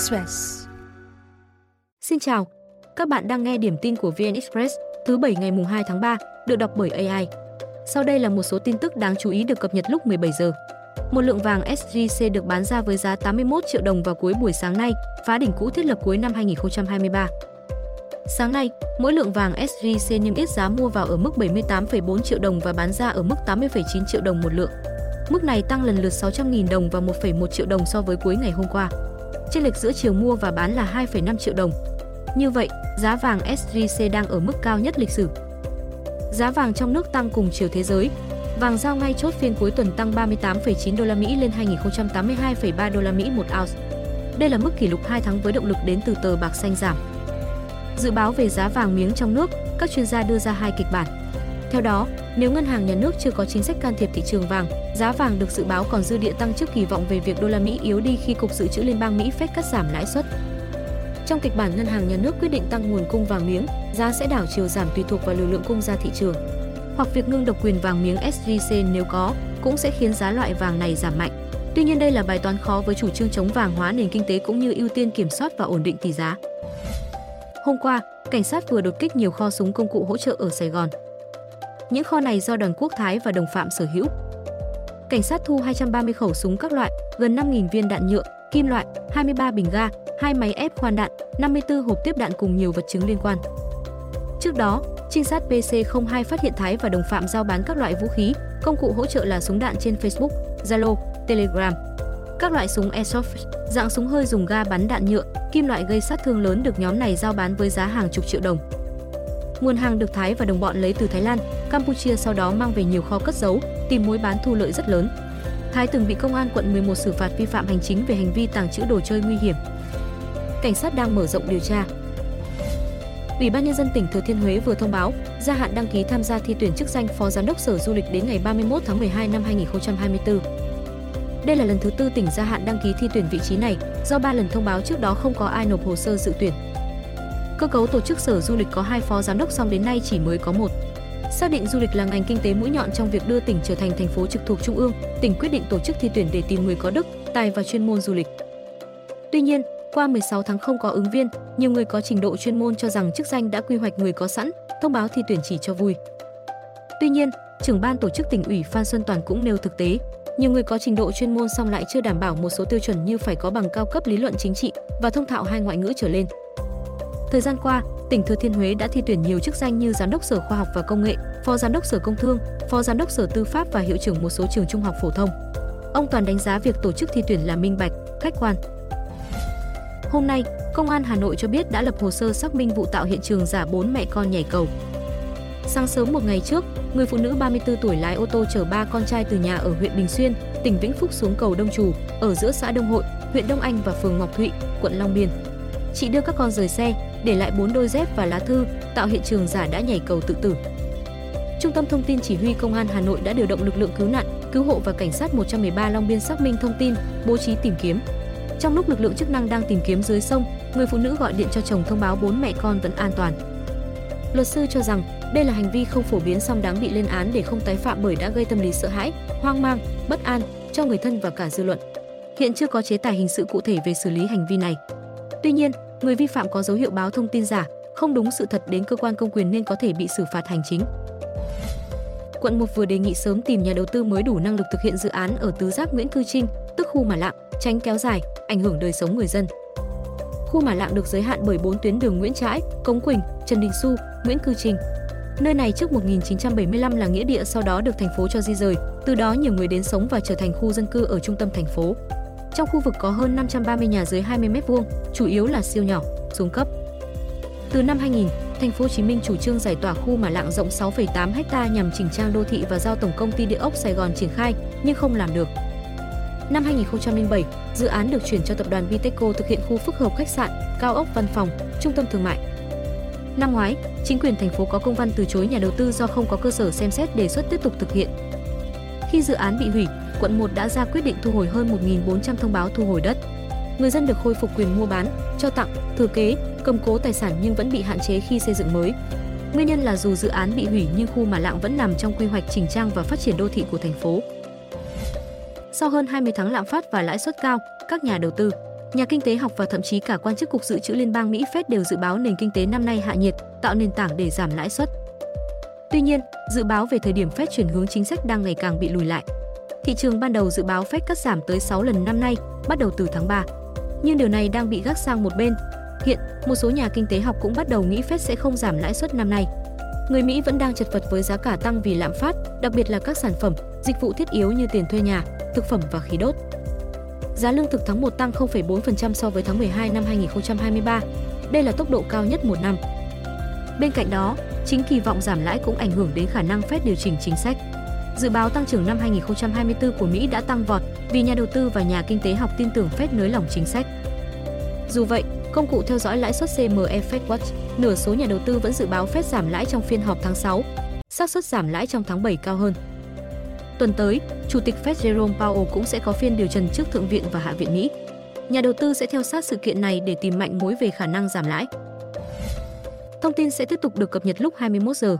Express. Xin chào, các bạn đang nghe điểm tin của VN Express thứ bảy ngày mùng 2 tháng 3, được đọc bởi AI. Sau đây là một số tin tức đáng chú ý được cập nhật lúc 17 giờ. Một lượng vàng SJC được bán ra với giá 81 triệu đồng vào cuối buổi sáng nay, phá đỉnh cũ thiết lập cuối năm 2023. Sáng nay, mỗi lượng vàng SJC niêm yết giá mua vào ở mức 78,4 triệu đồng và bán ra ở mức 80,9 triệu đồng một lượng. Mức này tăng lần lượt 600.000 đồng và 1,1 triệu đồng so với cuối ngày hôm qua. Chênh lệch giữa chiều mua và bán là 2,5 triệu đồng. Như vậy, giá vàng SJC đang ở mức cao nhất lịch sử. Giá vàng trong nước tăng cùng chiều thế giới. Vàng giao ngay chốt phiên cuối tuần tăng 38,9 đô la Mỹ lên 2082,3 đô la Mỹ một ounce. Đây là mức kỷ lục 2 tháng với động lực đến từ tờ bạc xanh giảm. Dự báo về giá vàng miếng trong nước, các chuyên gia đưa ra hai kịch bản. Theo đó, nếu ngân hàng nhà nước chưa có chính sách can thiệp thị trường vàng, giá vàng được dự báo còn dư địa tăng trước kỳ vọng về việc đô la Mỹ yếu đi khi cục dự trữ liên bang Mỹ Fed cắt giảm lãi suất. Trong kịch bản ngân hàng nhà nước quyết định tăng nguồn cung vàng miếng, giá sẽ đảo chiều giảm tùy thuộc vào lưu lượng cung ra thị trường. Hoặc việc ngưng độc quyền vàng miếng SJC nếu có, cũng sẽ khiến giá loại vàng này giảm mạnh. Tuy nhiên đây là bài toán khó với chủ trương chống vàng hóa nền kinh tế cũng như ưu tiên kiểm soát và ổn định tỷ giá. Hôm qua, cảnh sát vừa đột kích nhiều kho súng công cụ hỗ trợ ở Sài Gòn. Những kho này do đoàn Quốc Thái và đồng phạm sở hữu. Cảnh sát thu 230 khẩu súng các loại, gần 5.000 viên đạn nhựa, kim loại, 23 bình ga, hai máy ép khoan đạn, 54 hộp tiếp đạn cùng nhiều vật chứng liên quan. Trước đó, trinh sát PC02 phát hiện Thái và đồng phạm giao bán các loại vũ khí, công cụ hỗ trợ là súng đạn trên Facebook, Zalo, Telegram. Các loại súng airsoft, dạng súng hơi dùng ga bắn đạn nhựa, kim loại gây sát thương lớn được nhóm này giao bán với giá hàng chục triệu đồng. Nguồn hàng được Thái và đồng bọn lấy từ Thái Lan, Campuchia sau đó mang về nhiều kho cất giấu, tìm mối bán thu lợi rất lớn. Thái từng bị công an quận 11 xử phạt vi phạm hành chính về hành vi tàng trữ đồ chơi nguy hiểm. Cảnh sát đang mở rộng điều tra. Ủy ban nhân dân tỉnh Thừa Thiên Huế vừa thông báo gia hạn đăng ký tham gia thi tuyển chức danh Phó Giám đốc Sở Du lịch đến ngày 31 tháng 12 năm 2024. Đây là lần thứ tư tỉnh gia hạn đăng ký thi tuyển vị trí này, do ba lần thông báo trước đó không có ai nộp hồ sơ dự tuyển. Cơ cấu tổ chức Sở Du lịch có hai phó giám đốc song đến nay chỉ mới có một. Xác định du lịch là ngành kinh tế mũi nhọn trong việc đưa tỉnh trở thành thành phố trực thuộc trung ương, tỉnh quyết định tổ chức thi tuyển để tìm người có đức, tài và chuyên môn du lịch. Tuy nhiên, qua 16 tháng không có ứng viên, nhiều người có trình độ chuyên môn cho rằng chức danh đã quy hoạch người có sẵn, thông báo thi tuyển chỉ cho vui. Tuy nhiên, trưởng ban tổ chức tỉnh ủy Phan Xuân Toàn cũng nêu thực tế, nhiều người có trình độ chuyên môn song lại chưa đảm bảo một số tiêu chuẩn như phải có bằng cao cấp lý luận chính trị và thông thạo hai ngoại ngữ trở lên. Thời gian qua, tỉnh Thừa Thiên Huế đã thi tuyển nhiều chức danh như giám đốc Sở Khoa học và Công nghệ, phó giám đốc Sở Công Thương, phó giám đốc Sở Tư pháp và hiệu trưởng một số trường trung học phổ thông. Ông Toàn đánh giá việc tổ chức thi tuyển là minh bạch, khách quan. Hôm nay, Công an Hà Nội cho biết đã lập hồ sơ xác minh vụ tạo hiện trường giả bốn mẹ con nhảy cầu. Sáng sớm một ngày trước, người phụ nữ 34 tuổi lái ô tô chở ba con trai từ nhà ở huyện Bình Xuyên, tỉnh Vĩnh Phúc xuống cầu Đông Trù, ở giữa xã Đông Hội, huyện Đông Anh và phường Ngọc Thụy, quận Long Biên. Chị đưa các con rời xe, để lại bốn đôi dép và lá thư, tạo hiện trường giả đã nhảy cầu tự tử. Trung tâm thông tin chỉ huy công an Hà Nội đã điều động lực lượng cứu nạn, cứu hộ và cảnh sát 113 Long Biên xác minh thông tin, bố trí tìm kiếm. Trong lúc lực lượng chức năng đang tìm kiếm dưới sông, người phụ nữ gọi điện cho chồng thông báo bốn mẹ con vẫn an toàn. Luật sư cho rằng đây là hành vi không phổ biến song đáng bị lên án để không tái phạm bởi đã gây tâm lý sợ hãi, hoang mang, bất an cho người thân và cả dư luận. Hiện chưa có chế tài hình sự cụ thể về xử lý hành vi này. Tuy nhiên, người vi phạm có dấu hiệu báo thông tin giả, không đúng sự thật đến cơ quan công quyền nên có thể bị xử phạt hành chính. Quận 1 vừa đề nghị sớm tìm nhà đầu tư mới đủ năng lực thực hiện dự án ở tứ giác Nguyễn Cư Trinh, tức khu Mà Lạng, tránh kéo dài, ảnh hưởng đời sống người dân. Khu Mà Lạng được giới hạn bởi 4 tuyến đường Nguyễn Trãi, Cống Quỳnh, Trần Đình Xu, Nguyễn Cư Trinh. Nơi này trước 1975 là nghĩa địa sau đó được thành phố cho di rời, từ đó nhiều người đến sống và trở thành khu dân cư ở trung tâm thành phố. Trong khu vực có hơn 530 nhà dưới 20 m2, chủ yếu là siêu nhỏ, xuống cấp. Từ năm 2000, thành phố Hồ Chí Minh chủ trương giải tỏa khu mà lạng rộng 6,8 ha nhằm chỉnh trang đô thị và giao tổng công ty địa ốc Sài Gòn triển khai, nhưng không làm được. Năm 2007, dự án được chuyển cho tập đoàn Viteco thực hiện khu phức hợp khách sạn, cao ốc văn phòng, trung tâm thương mại. Năm ngoái, chính quyền thành phố có công văn từ chối nhà đầu tư do không có cơ sở xem xét đề xuất tiếp tục thực hiện. Khi dự án bị hủy, quận 1 đã ra quyết định thu hồi hơn 1.400 thông báo thu hồi đất. Người dân được khôi phục quyền mua bán, cho tặng, thừa kế, cầm cố tài sản nhưng vẫn bị hạn chế khi xây dựng mới. Nguyên nhân là dù dự án bị hủy nhưng khu Mà Lạng vẫn nằm trong quy hoạch chỉnh trang và phát triển đô thị của thành phố. Sau hơn 20 tháng lạm phát và lãi suất cao, các nhà đầu tư Nhà kinh tế học và thậm chí cả quan chức Cục Dự trữ Liên bang Mỹ Fed đều dự báo nền kinh tế năm nay hạ nhiệt, tạo nền tảng để giảm lãi suất. Tuy nhiên, dự báo về thời điểm Fed chuyển hướng chính sách đang ngày càng bị lùi lại. Thị trường ban đầu dự báo Fed cắt giảm tới 6 lần năm nay, bắt đầu từ tháng 3. Nhưng điều này đang bị gác sang một bên. Hiện, một số nhà kinh tế học cũng bắt đầu nghĩ Fed sẽ không giảm lãi suất năm nay. Người Mỹ vẫn đang chật vật với giá cả tăng vì lạm phát, đặc biệt là các sản phẩm, dịch vụ thiết yếu như tiền thuê nhà, thực phẩm và khí đốt. Giá lương thực tháng 1 tăng 0,4% so với tháng 12 năm 2023. Đây là tốc độ cao nhất một năm. Bên cạnh đó, chính kỳ vọng giảm lãi cũng ảnh hưởng đến khả năng Fed điều chỉnh chính sách. Dự báo tăng trưởng năm 2024 của Mỹ đã tăng vọt vì nhà đầu tư và nhà kinh tế học tin tưởng Fed nới lỏng chính sách. Dù vậy, công cụ theo dõi lãi suất CME Fed Watch, nửa số nhà đầu tư vẫn dự báo Fed giảm lãi trong phiên họp tháng 6, xác suất giảm lãi trong tháng 7 cao hơn. Tuần tới, Chủ tịch Fed Jerome Powell cũng sẽ có phiên điều trần trước Thượng viện và Hạ viện Mỹ. Nhà đầu tư sẽ theo sát sự kiện này để tìm mạnh mối về khả năng giảm lãi. Thông tin sẽ tiếp tục được cập nhật lúc 21 giờ.